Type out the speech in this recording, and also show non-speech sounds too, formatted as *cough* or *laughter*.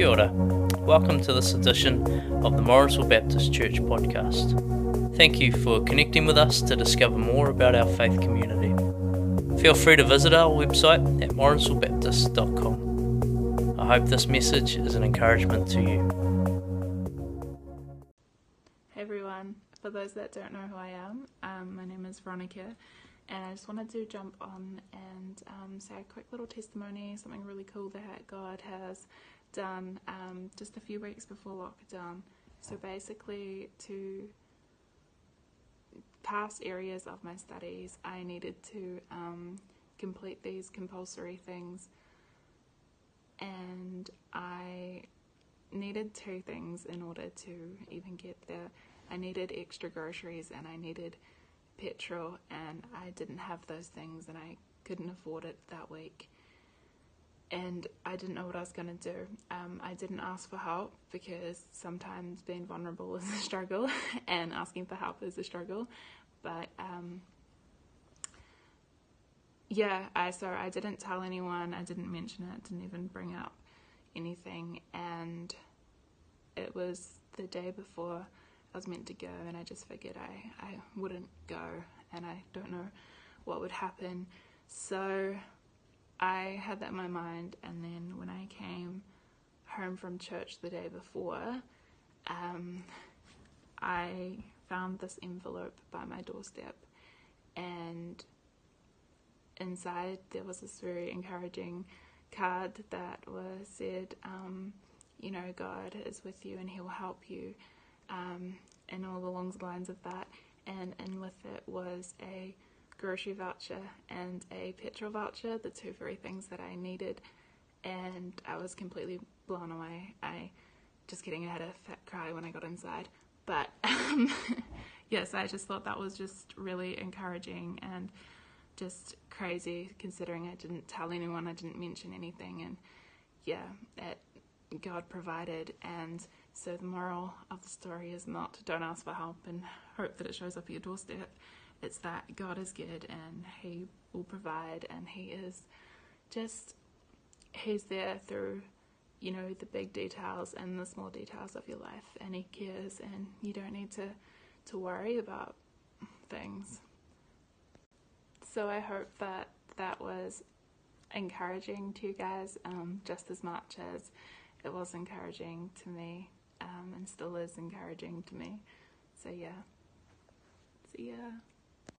Kia ora. Welcome to this edition of the Morrinsville Baptist Church podcast. Thank you for connecting with us to discover more about our faith community. Feel free to visit our website at morrinsvillebaptist.com. I hope this message is an encouragement to you. Hey everyone, for those that don't know who I am, um, my name is Veronica, and I just wanted to jump on and um, say a quick little testimony, something really cool that God has done um, just a few weeks before lockdown. So basically, to pass areas of my studies, I needed to um, complete these compulsory things, and I needed two things in order to even get there. I needed extra groceries and I needed petrol, and I didn't have those things, and I couldn't afford it that week and I didn't know what I was going to do. Um, I didn't ask for help because sometimes being vulnerable *laughs* is a struggle *laughs* and asking for help is a struggle. But um, yeah, I so I didn't tell anyone. I didn't mention it. Didn't even bring up anything. And it was the day before I was meant to go, and I just figured I I wouldn't go, and I don't know what would happen. So I had that in my mind, and then when I came home from church the day before, um, I found this envelope by my doorstep, and inside there was this very encouraging card that was said, um, you know, God is with you and He will help you, um, and all along the lines of that. And and with it was a grocery voucher and a petrol voucher, the two very things that I needed, and I was completely blown away. I just kidding, I had a fat cry when I got inside, but *laughs* um, yes, I just thought that was just really encouraging and just crazy considering I didn't tell anyone, I didn't mention anything, and yeah, it, God provided. And so the moral of the story is not don't ask for help and hope that it shows up at your doorstep. It's that God is good and He will provide, and He is just, He's there through, you know, the big details and the small details of your life, and He cares, and you don't need to, to worry about things. So I hope that that was encouraging to you guys um, just as much as it was encouraging to me um, and still is encouraging to me. So, yeah. See ya.